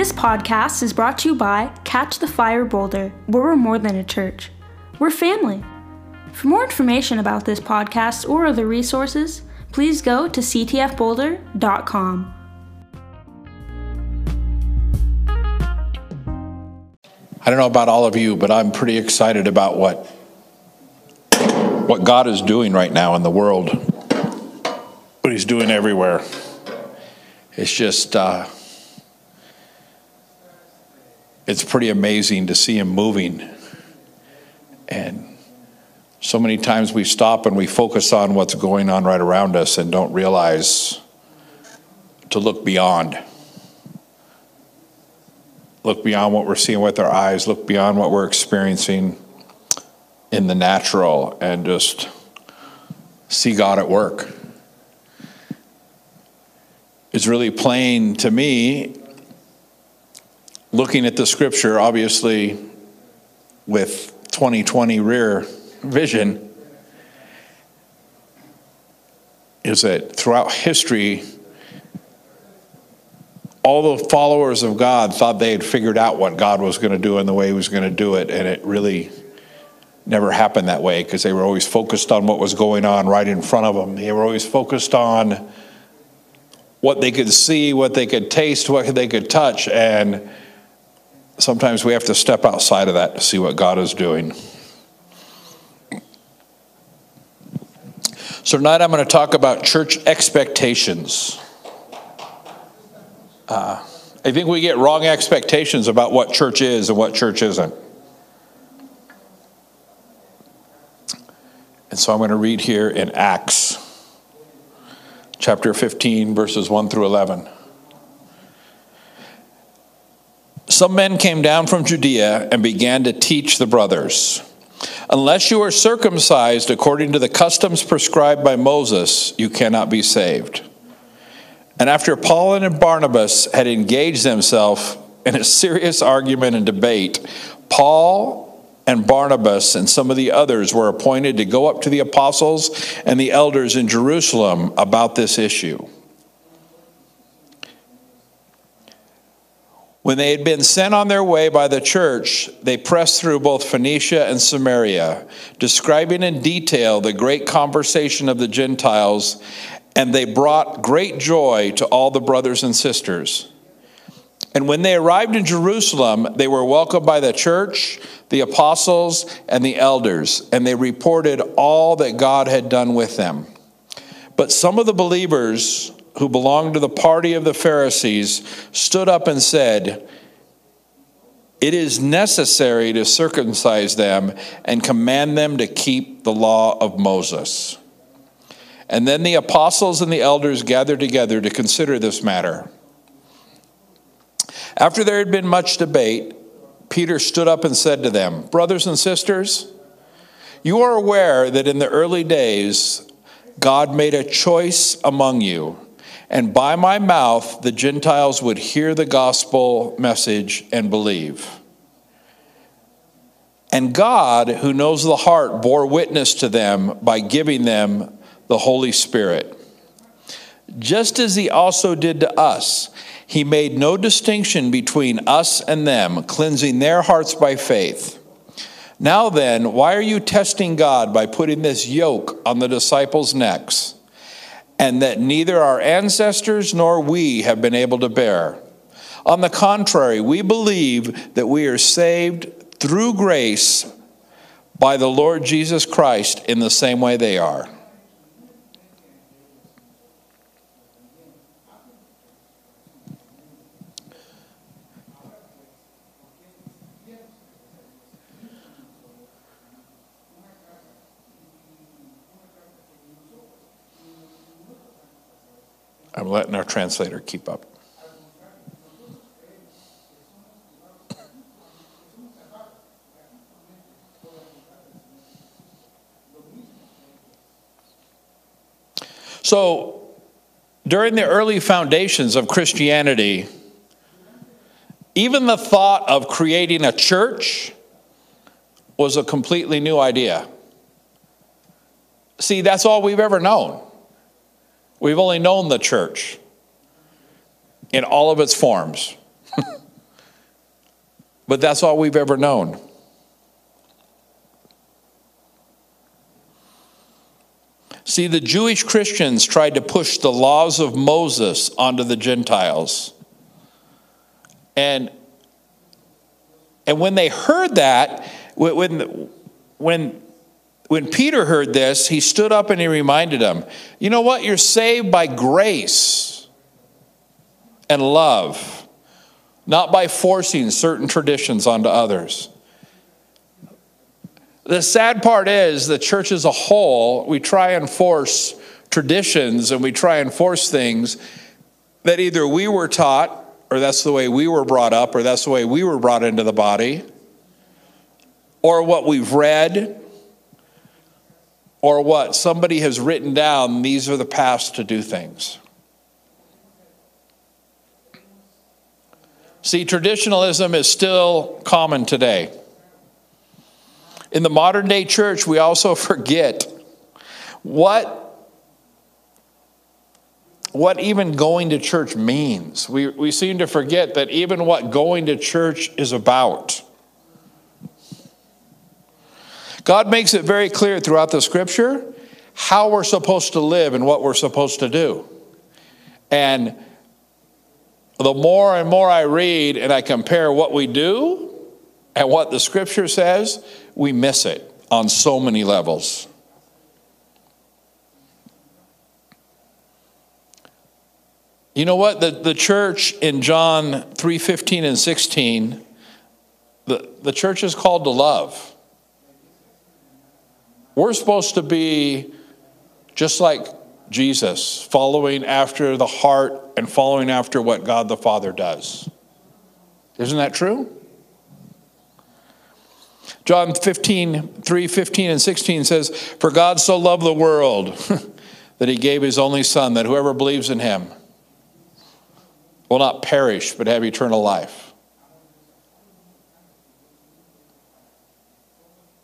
This podcast is brought to you by Catch the Fire Boulder, where we're more than a church. We're family. For more information about this podcast or other resources, please go to ctfboulder.com. I don't know about all of you, but I'm pretty excited about what what God is doing right now in the world. What He's doing everywhere. It's just uh, it's pretty amazing to see Him moving, and so many times we stop and we focus on what's going on right around us and don't realize to look beyond look beyond what we're seeing with our eyes, look beyond what we're experiencing in the natural, and just see God at work. It's really plain to me, looking at the scripture, obviously with 2020 rear vision, is that throughout history, all the followers of God thought they had figured out what God was going to do and the way He was going to do it, and it really never happened that way because they were always focused on what was going on right in front of them. They were always focused on what they could see, what they could taste, what they could touch, and sometimes we have to step outside of that to see what God is doing. So, tonight I'm going to talk about church expectations. Uh, I think we get wrong expectations about what church is and what church isn't. And so I'm going to read here in Acts chapter 15, verses 1 through 11. Some men came down from Judea and began to teach the brothers Unless you are circumcised according to the customs prescribed by Moses, you cannot be saved. And after Paul and Barnabas had engaged themselves in a serious argument and debate, Paul and Barnabas and some of the others were appointed to go up to the apostles and the elders in Jerusalem about this issue. When they had been sent on their way by the church, they pressed through both Phoenicia and Samaria, describing in detail the great conversation of the Gentiles and they brought great joy to all the brothers and sisters. And when they arrived in Jerusalem, they were welcomed by the church, the apostles, and the elders, and they reported all that God had done with them. But some of the believers who belonged to the party of the Pharisees stood up and said, It is necessary to circumcise them and command them to keep the law of Moses. And then the apostles and the elders gathered together to consider this matter. After there had been much debate, Peter stood up and said to them, Brothers and sisters, you are aware that in the early days God made a choice among you, and by my mouth the Gentiles would hear the gospel message and believe. And God, who knows the heart, bore witness to them by giving them the Holy Spirit. Just as he also did to us, he made no distinction between us and them, cleansing their hearts by faith. Now then, why are you testing God by putting this yoke on the disciples' necks, and that neither our ancestors nor we have been able to bear? On the contrary, we believe that we are saved through grace by the Lord Jesus Christ in the same way they are. I'm letting our translator keep up. So, during the early foundations of Christianity, even the thought of creating a church was a completely new idea. See, that's all we've ever known. We've only known the church in all of its forms. but that's all we've ever known. See, the Jewish Christians tried to push the laws of Moses onto the Gentiles. And, and when they heard that, when, when, when Peter heard this, he stood up and he reminded them, you know what? You're saved by grace and love, not by forcing certain traditions onto others. The sad part is the church as a whole, we try and force traditions and we try and force things that either we were taught or that's the way we were brought up or that's the way we were brought into the body or what we've read or what somebody has written down these are the paths to do things see traditionalism is still common today in the modern day church, we also forget what what even going to church means. We, we seem to forget that even what going to church is about. God makes it very clear throughout the scripture how we're supposed to live and what we're supposed to do. And the more and more I read and I compare what we do and what the scripture says, we miss it on so many levels. You know what? The, the church in John 3 15 and 16, the, the church is called to love. We're supposed to be just like Jesus, following after the heart and following after what God the Father does. Isn't that true? John 15, 3, 15, and 16 says, For God so loved the world that he gave his only Son, that whoever believes in him will not perish, but have eternal life.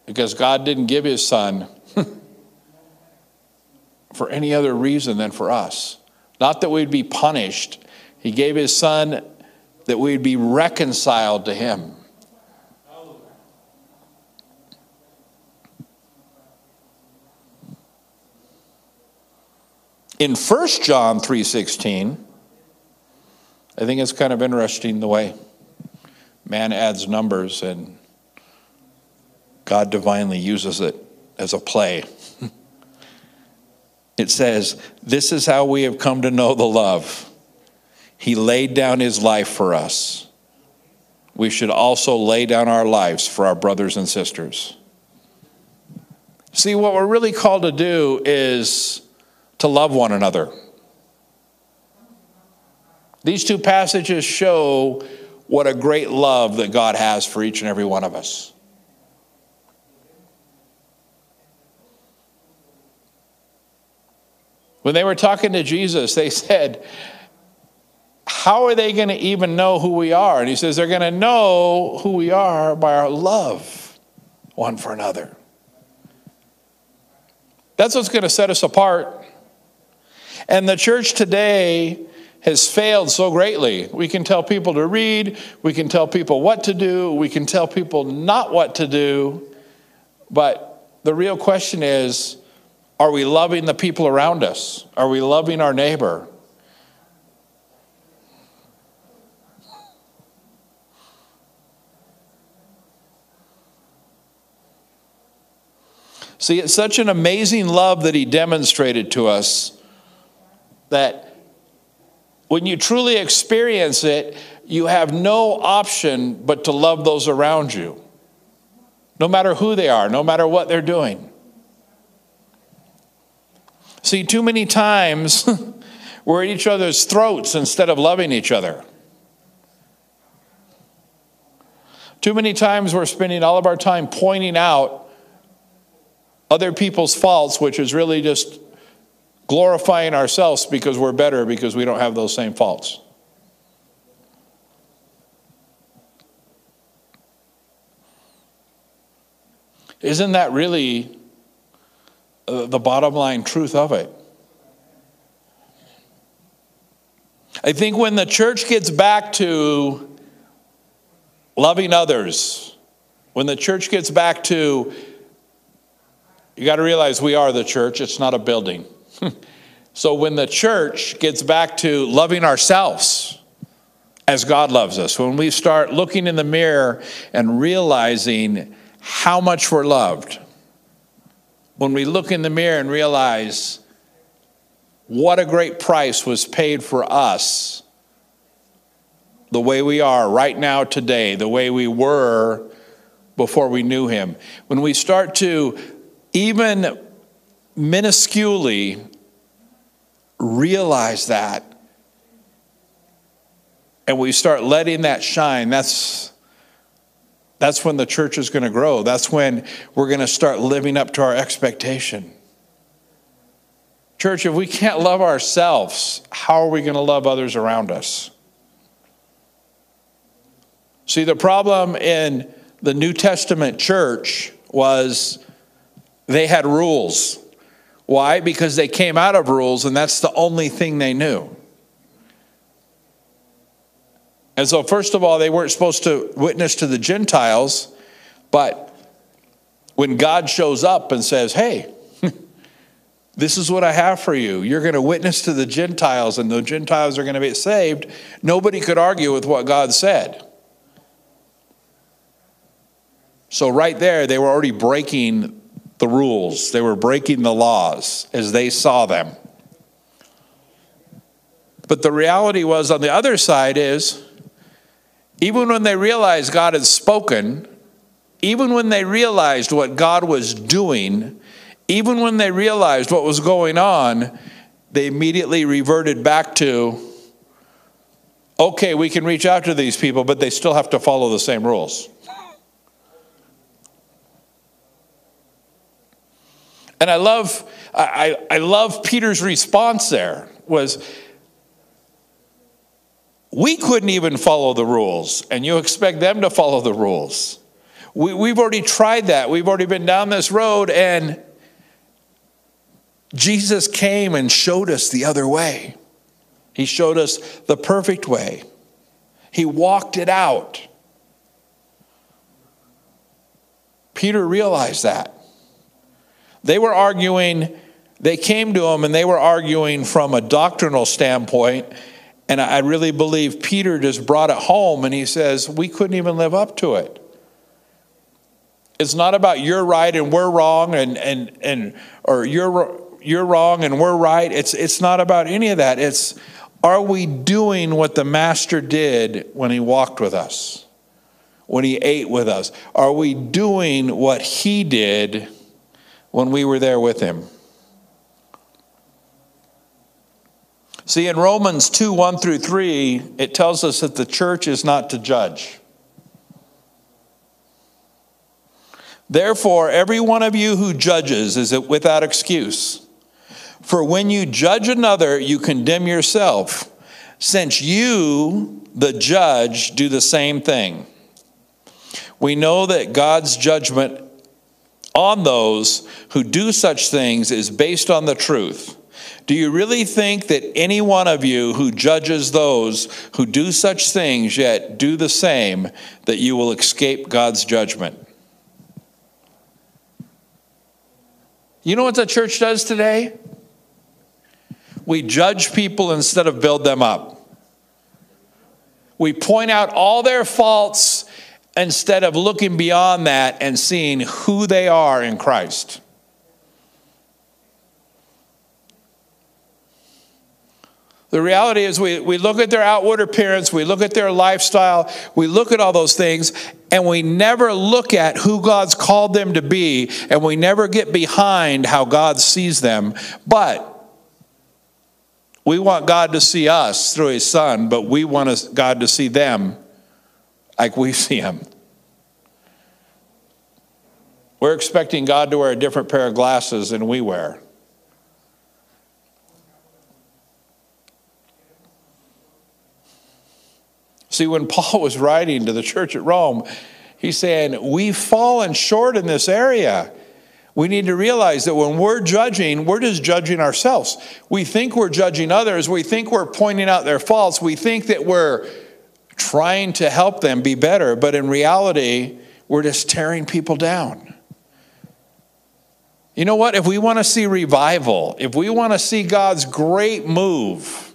Because God didn't give his Son for any other reason than for us. Not that we'd be punished, he gave his Son that we'd be reconciled to him. In 1 John 3:16, I think it's kind of interesting the way man adds numbers and God divinely uses it as a play. it says, This is how we have come to know the love. He laid down his life for us. We should also lay down our lives for our brothers and sisters. See, what we're really called to do is to love one another. These two passages show what a great love that God has for each and every one of us. When they were talking to Jesus, they said, How are they going to even know who we are? And he says, They're going to know who we are by our love one for another. That's what's going to set us apart. And the church today has failed so greatly. We can tell people to read, we can tell people what to do, we can tell people not what to do, but the real question is are we loving the people around us? Are we loving our neighbor? See, it's such an amazing love that he demonstrated to us that when you truly experience it, you have no option but to love those around you, no matter who they are, no matter what they're doing. See, too many times we're at each other's throats instead of loving each other. Too many times we're spending all of our time pointing out other people's faults, which is really just glorifying ourselves because we're better because we don't have those same faults. Isn't that really Uh, the bottom line truth of it? I think when the church gets back to loving others, when the church gets back to, you got to realize we are the church, it's not a building. so when the church gets back to loving ourselves as God loves us, when we start looking in the mirror and realizing how much we're loved, when we look in the mirror and realize what a great price was paid for us the way we are right now today, the way we were before we knew him. When we start to even minusculely realize that and we start letting that shine, that's that's when the church is going to grow. That's when we're going to start living up to our expectation. Church, if we can't love ourselves, how are we going to love others around us? See, the problem in the New Testament church was they had rules. Why? Because they came out of rules, and that's the only thing they knew. And so, first of all, they weren't supposed to witness to the Gentiles, but when God shows up and says, Hey, this is what I have for you. You're going to witness to the Gentiles, and the Gentiles are going to be saved. Nobody could argue with what God said. So, right there, they were already breaking the rules, they were breaking the laws as they saw them. But the reality was, on the other side, is even when they realized God had spoken, even when they realized what God was doing, even when they realized what was going on, they immediately reverted back to okay, we can reach out to these people, but they still have to follow the same rules. And I love, I, I love Peter's response there was, we couldn't even follow the rules, and you expect them to follow the rules. We, we've already tried that. We've already been down this road, and Jesus came and showed us the other way. He showed us the perfect way. He walked it out. Peter realized that. They were arguing, they came to him and they were arguing from a doctrinal standpoint. And I really believe Peter just brought it home and he says, We couldn't even live up to it. It's not about you're right and we're wrong and, and, and or you're you're wrong and we're right. It's, it's not about any of that. It's are we doing what the Master did when he walked with us, when he ate with us? Are we doing what he did when we were there with him? See, in Romans 2 1 through 3, it tells us that the church is not to judge. Therefore, every one of you who judges is without excuse. For when you judge another, you condemn yourself, since you, the judge, do the same thing. We know that God's judgment on those who do such things is based on the truth. Do you really think that any one of you who judges those who do such things yet do the same, that you will escape God's judgment? You know what the church does today? We judge people instead of build them up. We point out all their faults instead of looking beyond that and seeing who they are in Christ. The reality is, we, we look at their outward appearance, we look at their lifestyle, we look at all those things, and we never look at who God's called them to be, and we never get behind how God sees them. But we want God to see us through His Son, but we want God to see them like we see Him. We're expecting God to wear a different pair of glasses than we wear. See, when Paul was writing to the church at Rome, he's saying, We've fallen short in this area we need to realize that when we're judging, we're just judging ourselves. We think we're judging others. We think we're pointing out their faults. We think that we're trying to help them be better, but in reality, we're just tearing people down. You know what? If we want to see revival, if we want to see God's great move,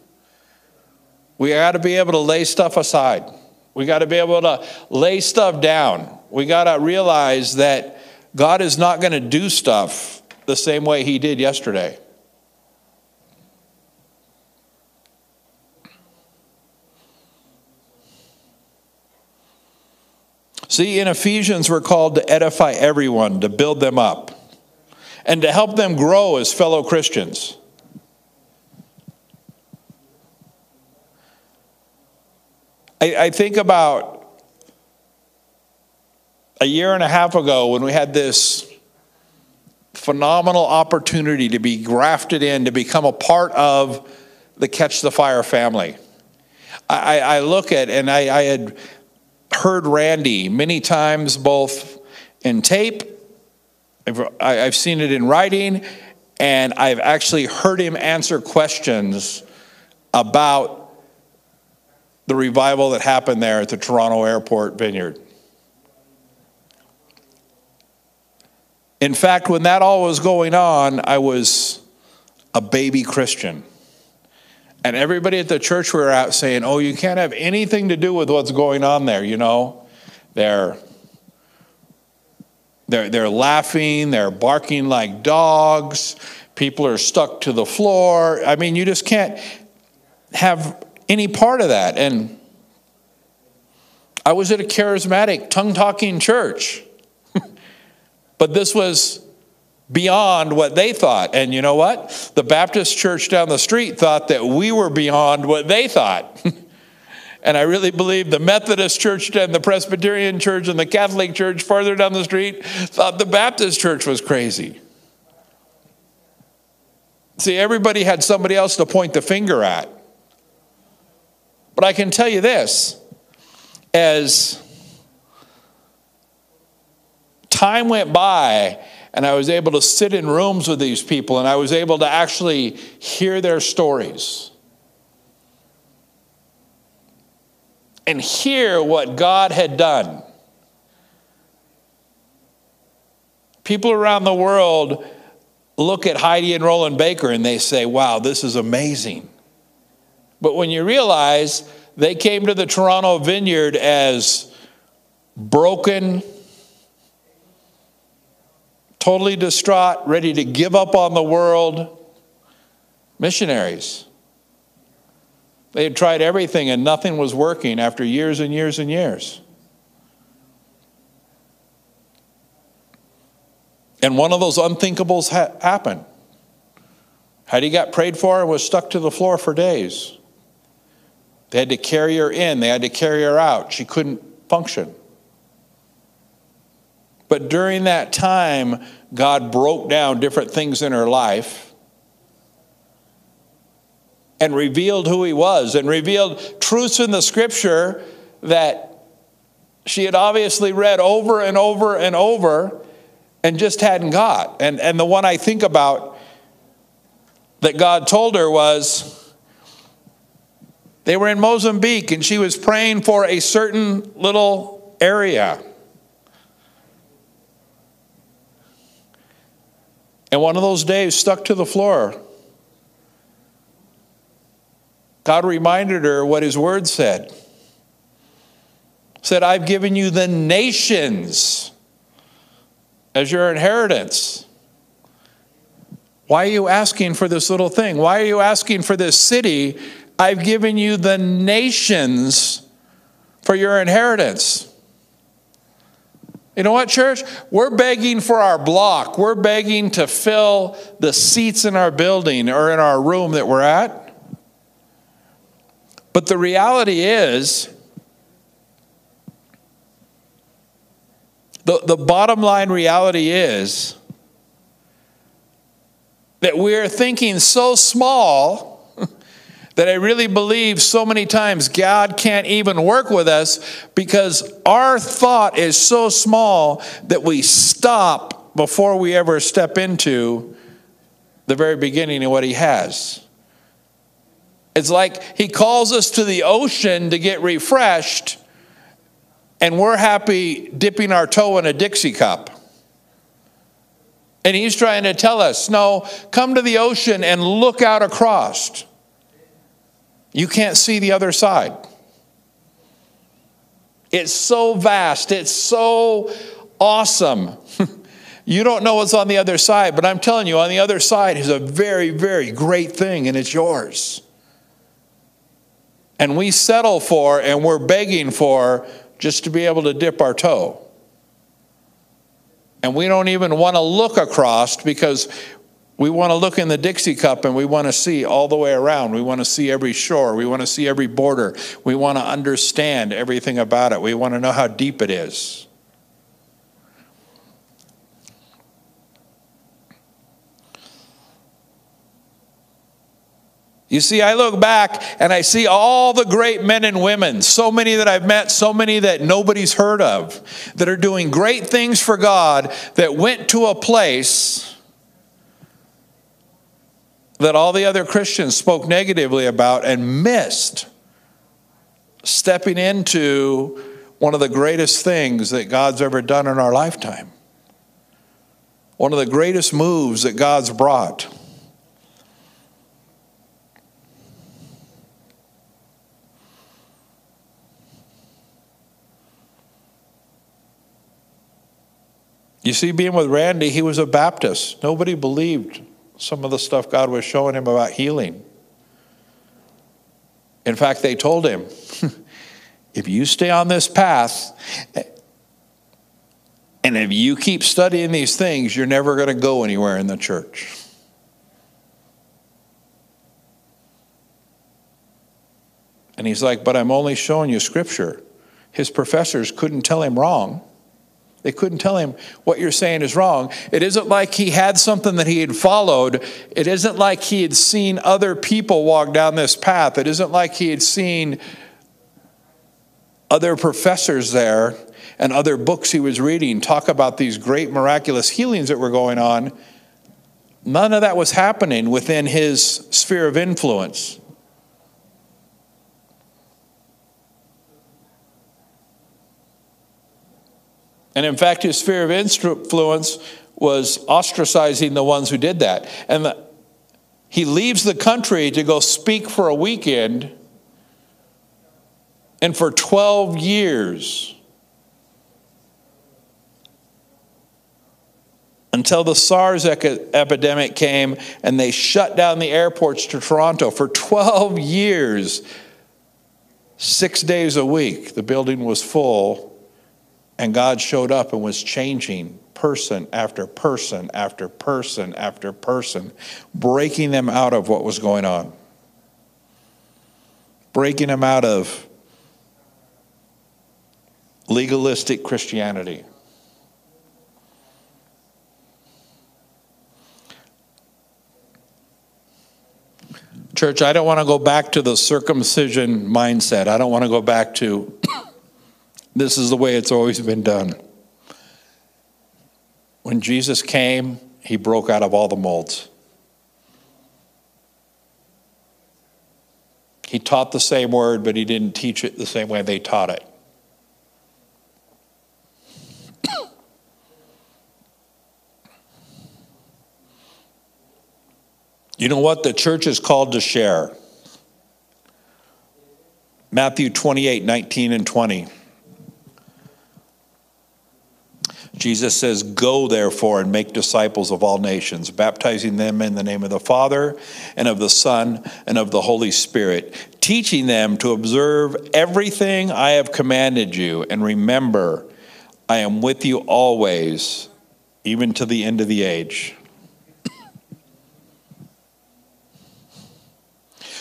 we got to be able to lay stuff aside. We got to be able to lay stuff down. We got to realize that God is not going to do stuff the same way He did yesterday. See, in Ephesians, we're called to edify everyone, to build them up, and to help them grow as fellow Christians. I, I think about a year and a half ago when we had this phenomenal opportunity to be grafted in, to become a part of the Catch the Fire family. I, I look at, and I, I had heard Randy many times, both in tape, I've seen it in writing, and I've actually heard him answer questions about the revival that happened there at the Toronto Airport Vineyard. In fact, when that all was going on, I was a baby Christian. And everybody at the church we were at saying, Oh, you can't have anything to do with what's going on there, you know? They're they're, they're laughing, they're barking like dogs, people are stuck to the floor. I mean, you just can't have any part of that. And I was at a charismatic, tongue talking church, but this was beyond what they thought. And you know what? The Baptist church down the street thought that we were beyond what they thought. and I really believe the Methodist church and the Presbyterian church and the Catholic church farther down the street thought the Baptist church was crazy. See, everybody had somebody else to point the finger at. But I can tell you this as time went by and I was able to sit in rooms with these people and I was able to actually hear their stories and hear what God had done. People around the world look at Heidi and Rolland Baker and they say, wow, this is amazing. But when you realize they came to the Toronto Vineyard as broken, totally distraught, ready to give up on the world missionaries. They had tried everything and nothing was working after years and years and years. And one of those unthinkables ha- happened. Heidi got prayed for and was stuck to the floor for days. They had to carry her in, they had to carry her out. She couldn't function. But during that time, God broke down different things in her life and revealed who He was and revealed truths in the scripture that she had obviously read over and over and over and just hadn't got. And, and the one I think about that God told her was they were in Mozambique and she was praying for a certain little area. And one of those days stuck to the floor. God reminded her what his word said. Said, I've given you the nations as your inheritance. Why are you asking for this little thing? Why are you asking for this city? I've given you the nations for your inheritance. You know what, church? We're begging for our block. We're begging to fill the seats in our building or in our room that we're at. But the reality is, the, the bottom line reality is that we're thinking so small that I really believe so many times God can't even work with us because our thought is so small that we stop before we ever step into the very beginning of what He has. It's like he calls us to the ocean to get refreshed, and we're happy dipping our toe in a Dixie cup. And he's trying to tell us no, come to the ocean and look out across. You can't see the other side. It's so vast, it's so awesome. you don't know what's on the other side, but I'm telling you, on the other side is a very, very great thing, and it's yours. And we settle for and we're begging for just to be able to dip our toe. And we don't even want to look across because we want to look in the Dixie cup and we want to see all the way around. We want to see every shore. We want to see every border. We want to understand everything about it. We want to know how deep it is. You see, I look back and I see all the great men and women, so many that I've met, so many that nobody's heard of, that are doing great things for God, that went to a place that all the other Christians spoke negatively about and missed stepping into one of the greatest things that God's ever done in our lifetime. One of the greatest moves that God's brought. You see, being with Randy, he was a Baptist. Nobody believed some of the stuff God was showing him about healing. In fact, they told him, if you stay on this path, and if you keep studying these things, you're never going to go anywhere in the church. And he's like, But I'm only showing you scripture. His professors couldn't tell him wrong. They couldn't tell him what you're saying is wrong. It isn't like he had something that he had followed. It isn't like he had seen other people walk down this path. It isn't like he had seen other professors there and other books he was reading talk about these great miraculous healings that were going on. None of that was happening within his sphere of influence. And in fact, his sphere of influence was ostracizing the ones who did that. And the, he leaves the country to go speak for a weekend. And for 12 years, until the SARS epidemic came and they shut down the airports to Toronto, for 12 years, six days a week, the building was full and God showed up and was changing person after person after person after person, breaking them out of what was going on, breaking them out of legalistic Christianity. Church, I don't want to go back to the circumcision mindset. I don't want to go back to this is the way it's always been done. When Jesus came, he broke out of all the molds. He taught the same word, but he didn't teach it the same way they taught it. you know what? The church is called to share. Matthew 28 19 and 20. Jesus says, Go therefore and make disciples of all nations, baptizing them in the name of the Father and of the Son and of the Holy Spirit, teaching them to observe everything I have commanded you. And remember, I am with you always, even to the end of the age.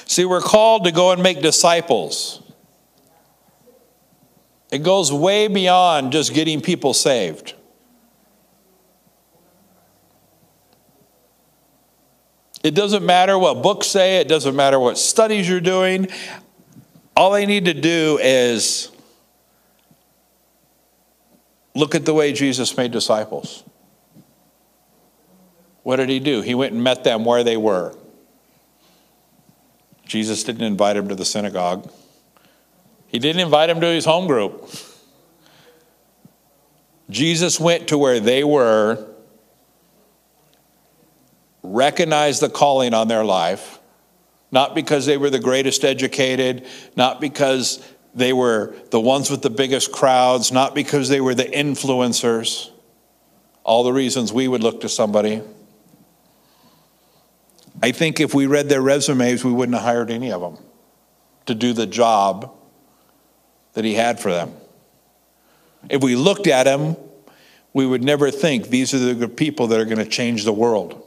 See, we're called to go and make disciples. It goes way beyond just getting people saved. It doesn't matter what books say, it doesn't matter what studies you're doing. All they need to do is look at the way Jesus made disciples. What did he do? He went and met them where they were. Jesus didn't invite him to the synagogue. He didn't invite him to his home group. Jesus went to where they were, recognized the calling on their life, not because they were the greatest educated, not because they were the ones with the biggest crowds, not because they were the influencers, all the reasons we would look to somebody. I think if we read their resumes, we wouldn't have hired any of them to do the job that he had for them. If we looked at them, we would never think these are the people that are going to change the world.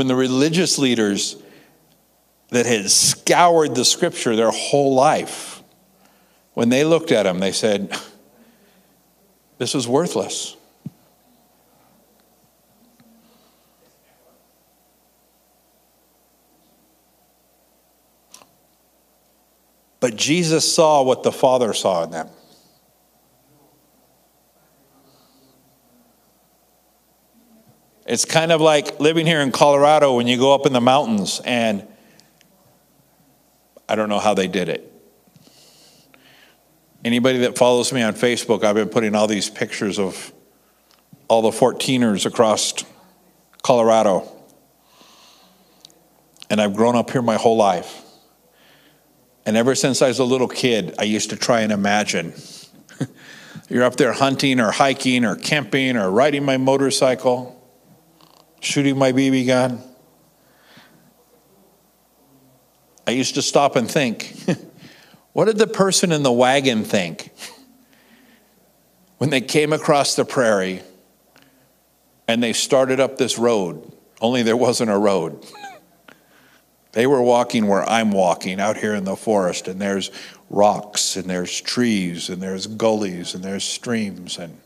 When the religious leaders that had scoured the scripture their whole life, when they looked at him, they said, This is worthless. But Jesus saw what the Father saw in them. It's kind of like living here in Colorado when you go up in the mountains, and I don't know how they did it. Anybody that follows me on Facebook, I've been putting all these pictures of all the 14ers across Colorado. And I've grown up here my whole life. And ever since I was a little kid, I used to try and imagine. You're up there hunting or hiking or camping or riding my motorcycle, shooting my BB gun. I used to stop and think what did the person in the wagon think when they came across the prairie and they started up this road? Only there wasn't a road. They were walking where I'm walking out here in the forest, and there's rocks, and there's trees, and there's gullies, and there's streams, and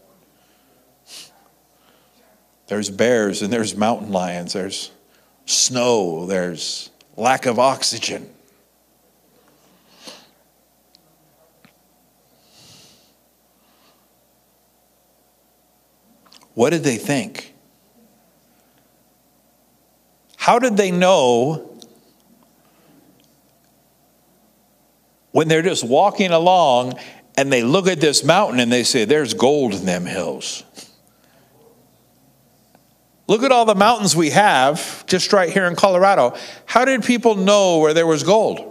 there's bears, and there's mountain lions, there's snow, there's lack of oxygen. What did they think? How did they know when they're just walking along and they look at this mountain and they say, There's gold in them hills. Look at all the mountains we have just right here in Colorado. How did people know where there was gold?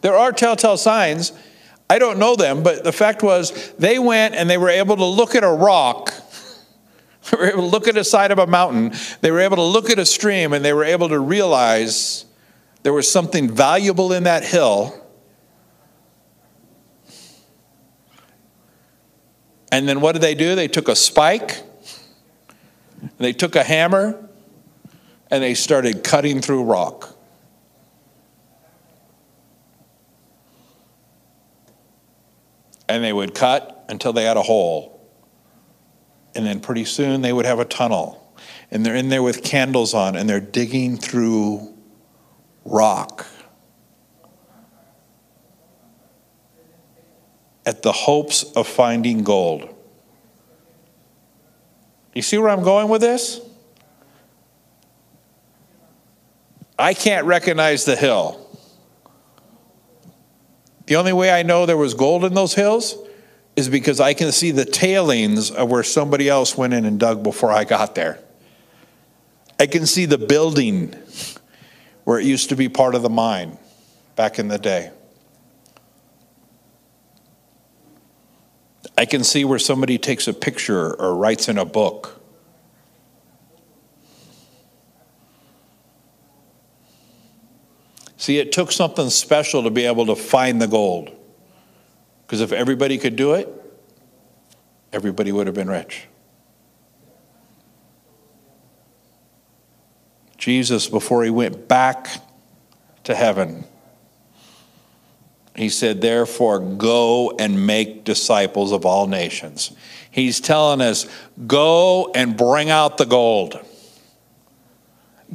There are telltale signs. I don't know them, but the fact was they went and they were able to look at a rock. They were able to look at a side of a mountain. They were able to look at a stream and they were able to realize there was something valuable in that hill. And then what did they do? They took a spike, they took a hammer, and they started cutting through rock. And they would cut until they had a hole. And then pretty soon they would have a tunnel. And they're in there with candles on and they're digging through rock at the hopes of finding gold. You see where I'm going with this? I can't recognize the hill. The only way I know there was gold in those hills is because I can see the tailings of where somebody else went in and dug before I got there. I can see the building where it used to be part of the mine back in the day. I can see where somebody takes a picture or writes in a book. See, it took something special to be able to find the gold. Because if everybody could do it, everybody would have been rich. Jesus, before he went back to heaven, he said, Therefore, go and make disciples of all nations. He's telling us, Go and bring out the gold.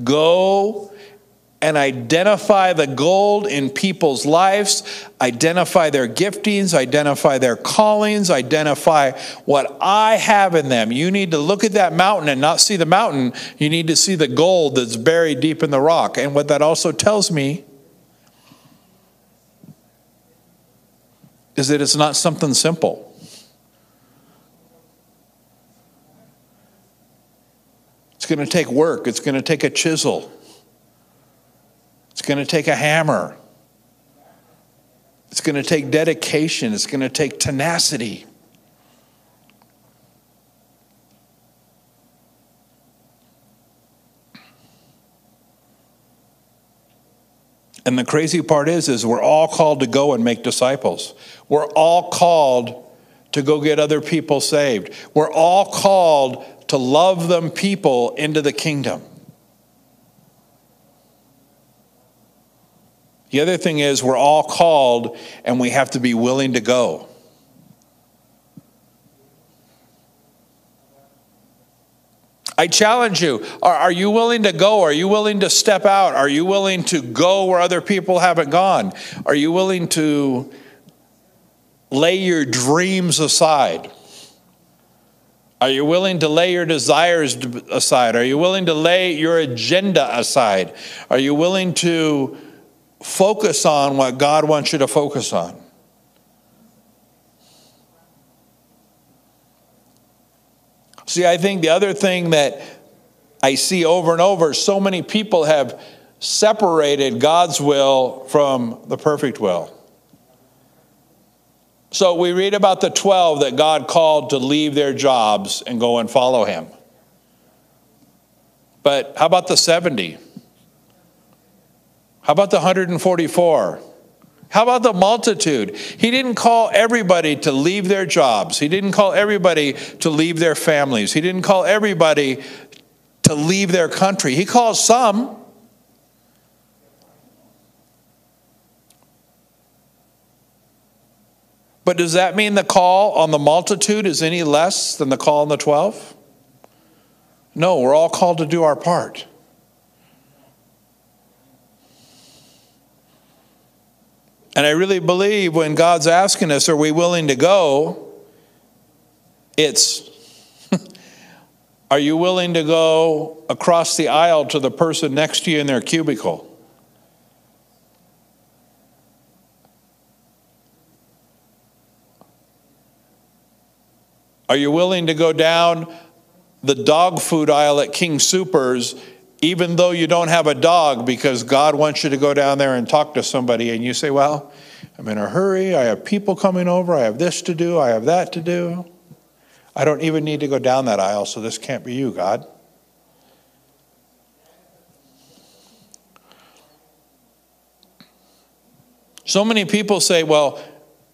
Go and identify the gold in people's lives, identify their giftings, identify their callings, identify what I have in them. You need to look at that mountain and not see the mountain. You need to see the gold that's buried deep in the rock. And what that also tells me is that it's not something simple. It's going to take work, it's going to take a chisel. It's going to take a hammer. It's going to take dedication. It's going to take tenacity. And the crazy part is is we're all called to go and make disciples. We're all called to go get other people saved. We're all called to love them people into the kingdom. The other thing is, we're all called and we have to be willing to go. I challenge you are, are, you willing to go? Are you willing to step out? Are you willing to go where other people haven't gone? Are you willing to lay your dreams aside? Are you willing to lay your desires aside? Are you willing to lay your agenda aside? Are you willing to focus on what God wants you to focus on. See, I think the other thing that I see over and over so many people have separated God's will from the perfect will. So we read about the 12 that God called to leave their jobs and go and follow him. But how about the 70? How about the 144? How about the multitude? He didn't call everybody to leave their jobs. He didn't call everybody to leave their families. He didn't call everybody to leave their country. He called some. But does that mean the call on the multitude is any less than the call on the 12? No, we're all called to do our part. And I really believe when God's asking us, are we willing to go? It's, are you willing to go across the aisle to the person next to you in their cubicle? Are you willing to go down the dog food aisle at King Soopers even though you don't have a dog because God wants you to go down there and talk to somebody, and you say, Well, I'm in a hurry, I have people coming over, I have this to do, I have that to do. I don't even need to go down that aisle, so this can't be you, God. So many people say, Well,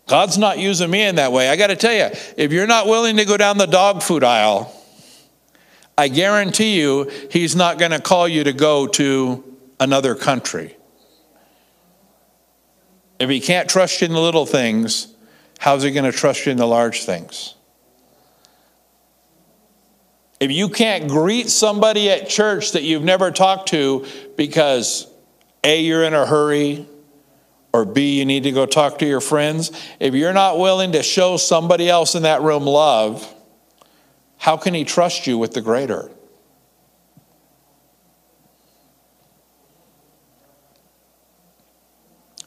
God's not using me in that way. I got to tell you, if you're not willing to go down the dog food aisle, I guarantee you, he's not going to call you to go to another country. If he can't trust you in the little things, how's he going to trust you in the large things? If you can't greet somebody at church that you've never talked to because A, you're in a hurry, or B, you need to go talk to your friends, if you're not willing to show somebody else in that room love, how can he trust you with the greater?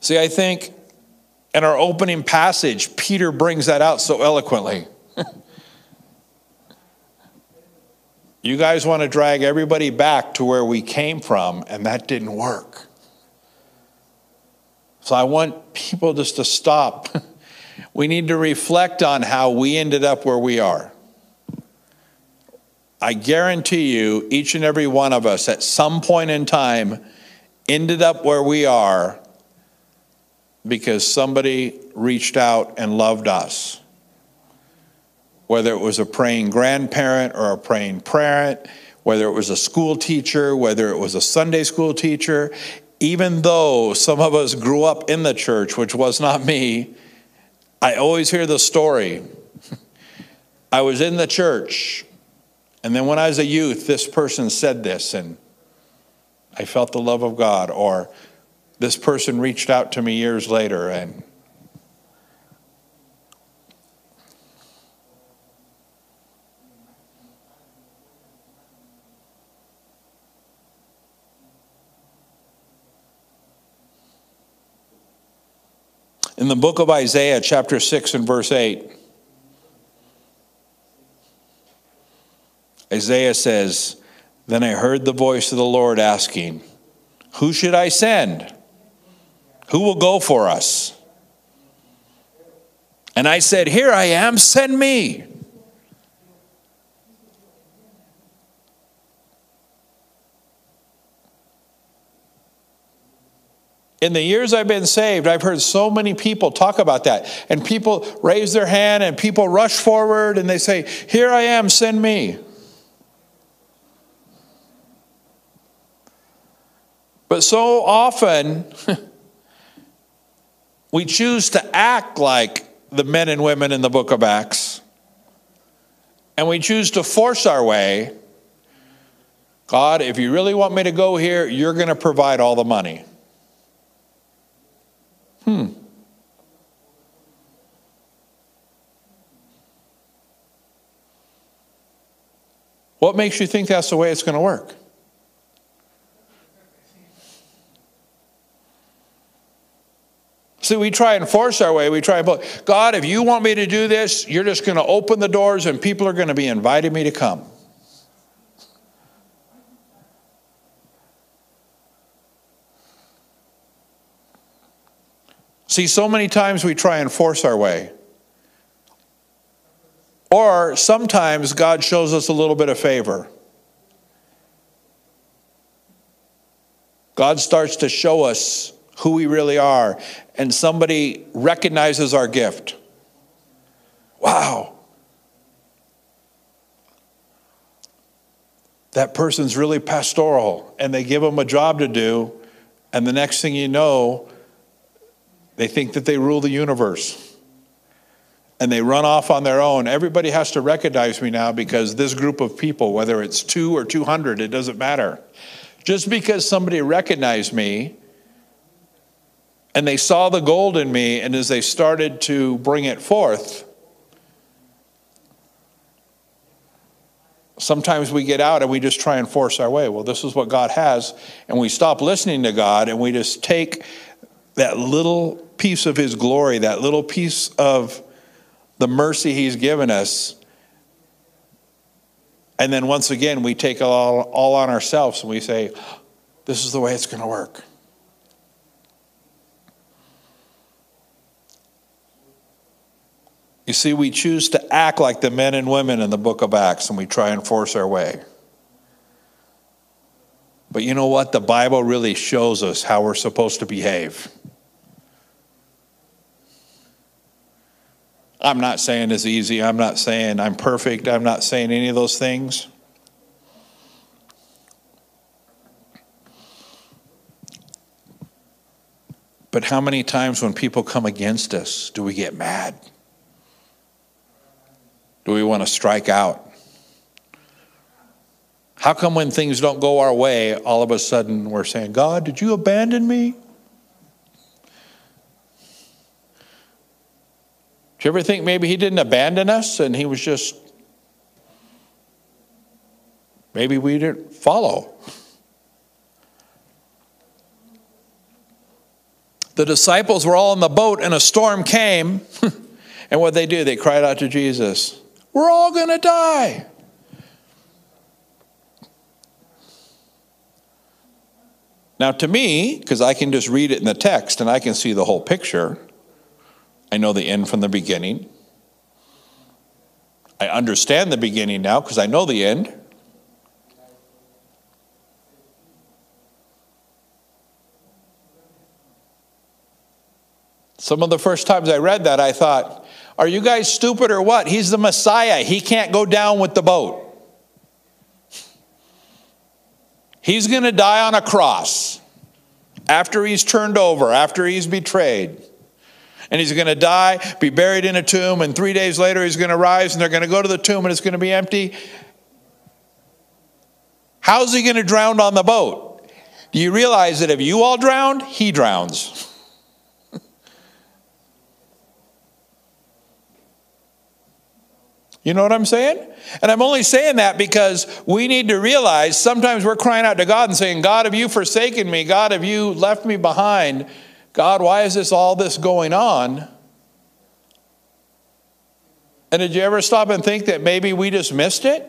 See, I think in our opening passage, Peter brings that out so eloquently. you guys want to drag everybody back to where we came from, and that didn't work. So I want people just to stop. we need to reflect on how we ended up where we are. I guarantee you, each and every one of us at some point in time ended up where we are because somebody reached out and loved us. Whether it was a praying grandparent or a praying parent, whether it was a school teacher, whether it was a Sunday school teacher, even though some of us grew up in the church, which was not me, I always hear the story. I was in the church and then when I was a youth, this person said this, and I felt the love of God, or this person reached out to me years later and In the book of Isaiah, chapter 6 and verse 8, Isaiah says, Then I heard the voice of the Lord asking, Who should I send? Who will go for us? And I said, Here I am, send me. In the years I've been saved, I've heard so many people talk about that. And people raise their hand and people rush forward and they say, Here I am, send me. But so often, we choose to act like the men and women in the book of Acts, and we choose to force our way. God, if you really want me to go here, you're going to provide all the money. Hmm. What makes you think that's the way it's going to work? We try and force our way. We try and put, God, if you want me to do this, you're just going to open the doors and people are going to be inviting me to come. See, so many times we try and force our way. Or sometimes God shows us a little bit of favor. God starts to show us who we really are, and somebody recognizes our gift. Wow. That person's really pastoral, and they give them a job to do, and the next thing you know, they think that they rule the universe and they run off on their own. Everybody has to recognize me now because this group of people, whether it's two or 200, it doesn't matter. Just because somebody recognized me and they saw the gold in me, and as they started to bring it forth, sometimes we get out and we just try and force our way. Well, this is what God has, and we stop listening to God and we just take that little piece of his glory, that little piece of the mercy he's given us. And then once again, we take it all, all on ourselves and we say, This is the way it's going to work. You see, we choose to act like the men and women in the book of Acts and we try and force our way. But you know what? The Bible really shows us how we're supposed to behave. I'm not saying it's easy. I'm not saying I'm perfect. I'm not saying any of those things. But how many times when people come against us do we get mad? We want to strike out? How come when things don't go our way, all of a sudden we're saying, God, did you abandon me? Do you ever think maybe he didn't abandon us and he was just, maybe we didn't follow? The disciples were all in the boat and a storm came. and what they do? They cried out to Jesus, We're all going to die. Now, to me, because I can just read it in the text and I can see the whole picture, I know the end from the beginning. I understand the beginning now because I know the end. Some of the first times I read that, I thought, are you guys stupid or what? He's the Messiah. He can't go down with the boat. He's going to die on a cross after he's turned over, after he's betrayed and he's going to die, be buried in a tomb, and three days later he's going to rise, and they're going to go to the tomb, and it's going to be empty. How's he going to drown on the boat? do you realize that if you all drowned, he drowns? You know what I'm saying? And I'm only saying that because we need to realize sometimes we're crying out to God and saying, God, have you forsaken me? God, have you left me behind? God, why is this all this going on? And did you ever stop and think that maybe we just missed it?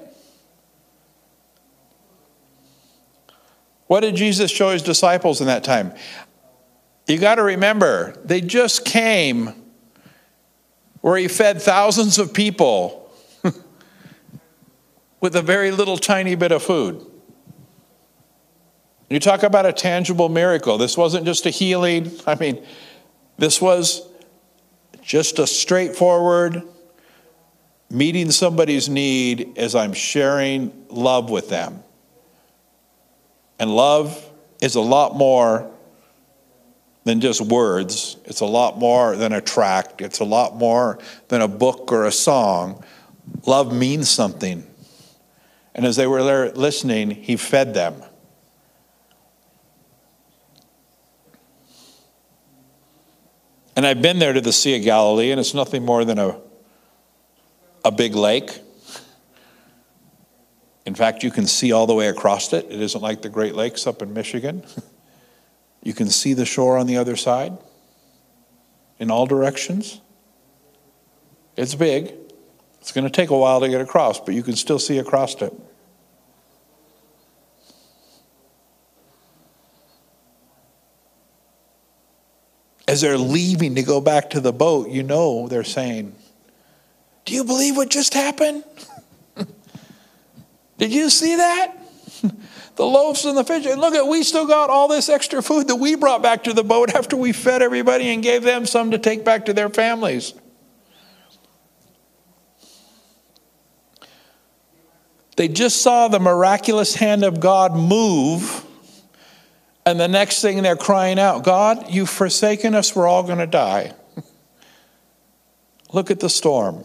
What did Jesus show his disciples in that time? You got to remember, they just came where he fed thousands of people with a very little tiny bit of food. You talk about a tangible miracle. This wasn't just a healing. I mean, this was just a straightforward meeting somebody's need as I'm sharing love with them. And love is a lot more than just words, it's a lot more than a tract, it's a lot more than a book or a song. Love means something. And as they were there listening, he fed them. And I've been there to the Sea of Galilee, and it's nothing more than a, a big lake. In fact, you can see all the way across it. It isn't like the Great Lakes up in Michigan. You can see the shore on the other side in all directions. It's big. It's going to take a while to get across, but you can still see across it. As they're leaving to go back to the boat, you know they're saying, Do you believe what just happened? Did you see that? the loaves and the fish. And look at, we still got all this extra food that we brought back to the boat after we fed everybody and gave them some to take back to their families. They just saw the miraculous hand of God move, and the next thing they're crying out, God, you've forsaken us, we're all going to die. Look at the storm.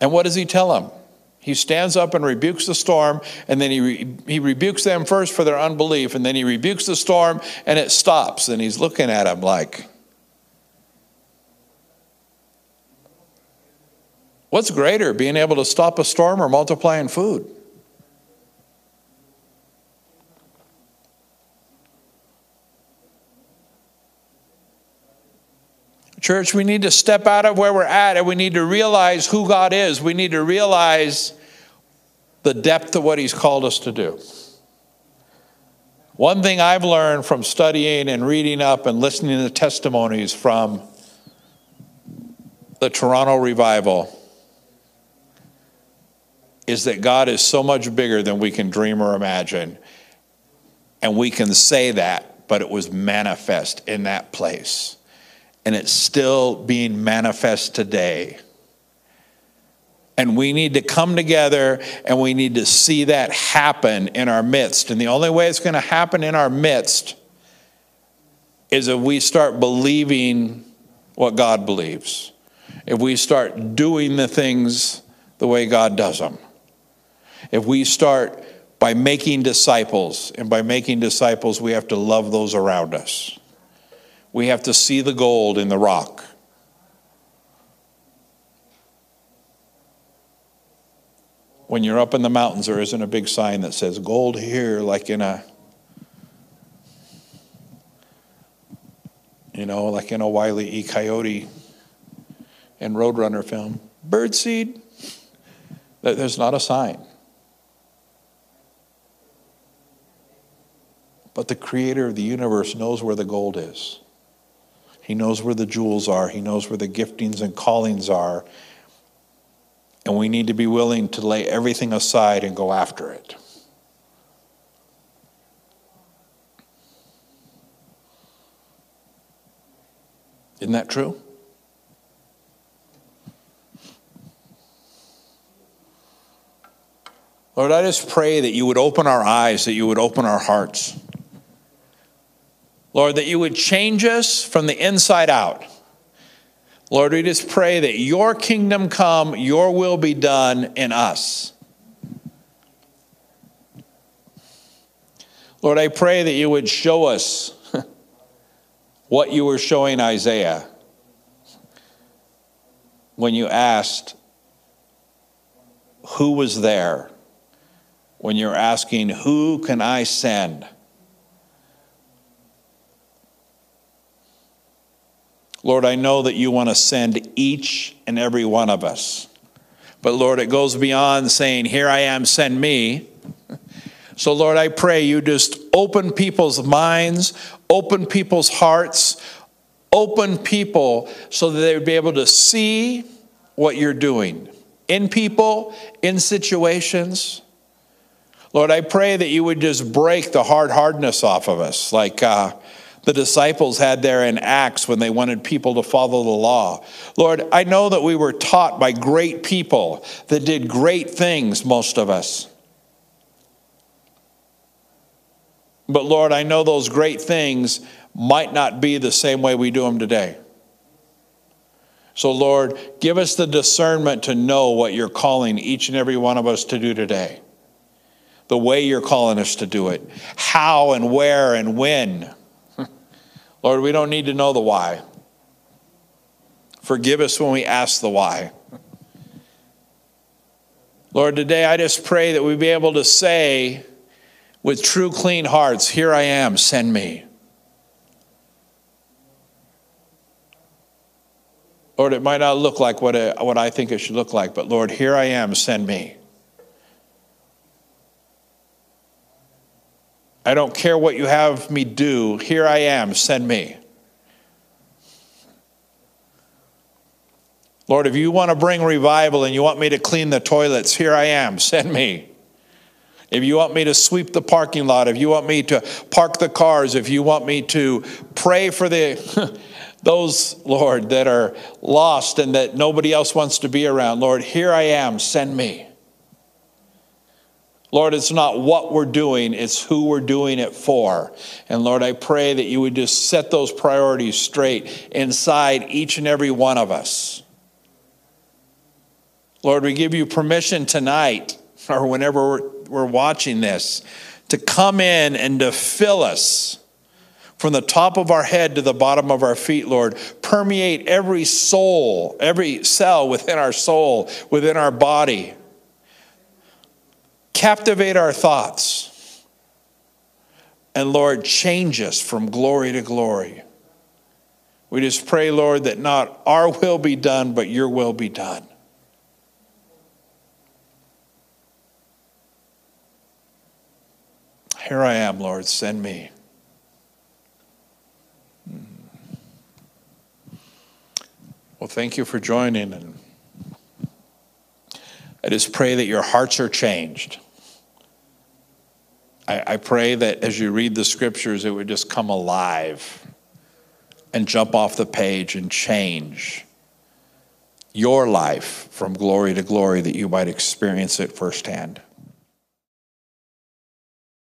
And what does he tell them? He stands up and rebukes the storm, and then he, re- he rebukes them first for their unbelief, and then he rebukes the storm, and it stops. And he's looking at them like, What's greater, being able to stop a storm or multiplying food? Church, we need to step out of where we're at and we need to realize who God is. We need to realize the depth of what He's called us to do. One thing I've learned from studying and reading up and listening to testimonies from the Toronto revival is that God is so much bigger than we can dream or imagine. And we can say that, but it was manifest in that place. And it's still being manifest today. And we need to come together and we need to see that happen in our midst. And the only way it's going to happen in our midst is if we start believing what God believes, if we start doing the things the way God does them. If we start by making disciples, and by making disciples, we have to love those around us. We have to see the gold in the rock. When you're up in the mountains, there isn't a big sign that says gold here, like in a, you know, like in a Wile E. Coyote and Roadrunner film. Birdseed, there's not a sign. But the creator of the universe knows where the gold is. He knows where the jewels are. He knows where the giftings and callings are. And we need to be willing to lay everything aside and go after it. Isn't that true? Lord, I just pray that you would open our eyes, that you would open our hearts. Lord, that you would change us from the inside out. Lord, we just pray that your kingdom come, your will be done in us. Lord, I pray that you would show us what you were showing Isaiah when you asked who was there, when you're asking, Who can I send? Lord, I know that you want to send each and every one of us. But Lord, it goes beyond saying, Here I am, send me. So, Lord, I pray you just open people's minds, open people's hearts, open people so that they would be able to see what you're doing in people, in situations. Lord, I pray that you would just break the hard hardness off of us, like uh, the disciples had there in Acts when they wanted people to follow the law. Lord, I know that we were taught by great people that did great things, most of us. But Lord, I know those great things might not be the same way we do them today. So, Lord, give us the discernment to know what you're calling each and every one of us to do today, the way you're calling us to do it, how and where and when. Lord, we don't need to know the why. Forgive us when we ask the why. Lord, today I just pray that we be able to say with true, clean hearts, Here I am, send me. Lord, it might not look like what, what I think it should look like, but Lord, here I am, send me. I don't care what you have me do, here I am, send me. Lord, if you want to bring revival and you want me to clean the toilets, here I am, send me. If you want me to sweep the parking lot, if you want me to park the cars, if you want me to pray for the those, Lord, that are lost and that nobody else wants to be around. Lord, here I am, send me. Lord, it's not what we're doing, it's who we're doing it for. And Lord, I pray that you would just set those priorities straight inside each and every one of us. Lord, we give you permission tonight or whenever we're, we're watching this to come in and to fill us from the top of our head to the bottom of our feet, Lord. Permeate every soul, every cell within our soul, within our body. Captivate our thoughts. And Lord, change us from glory to glory. We just pray, Lord, that not our will be done, but your will be done. Here I am, Lord, send me. Well, thank you for joining. And I just pray that your hearts are changed. I, I pray that as you read the scriptures, it would just come alive and jump off the page and change your life from glory to glory that you might experience it firsthand.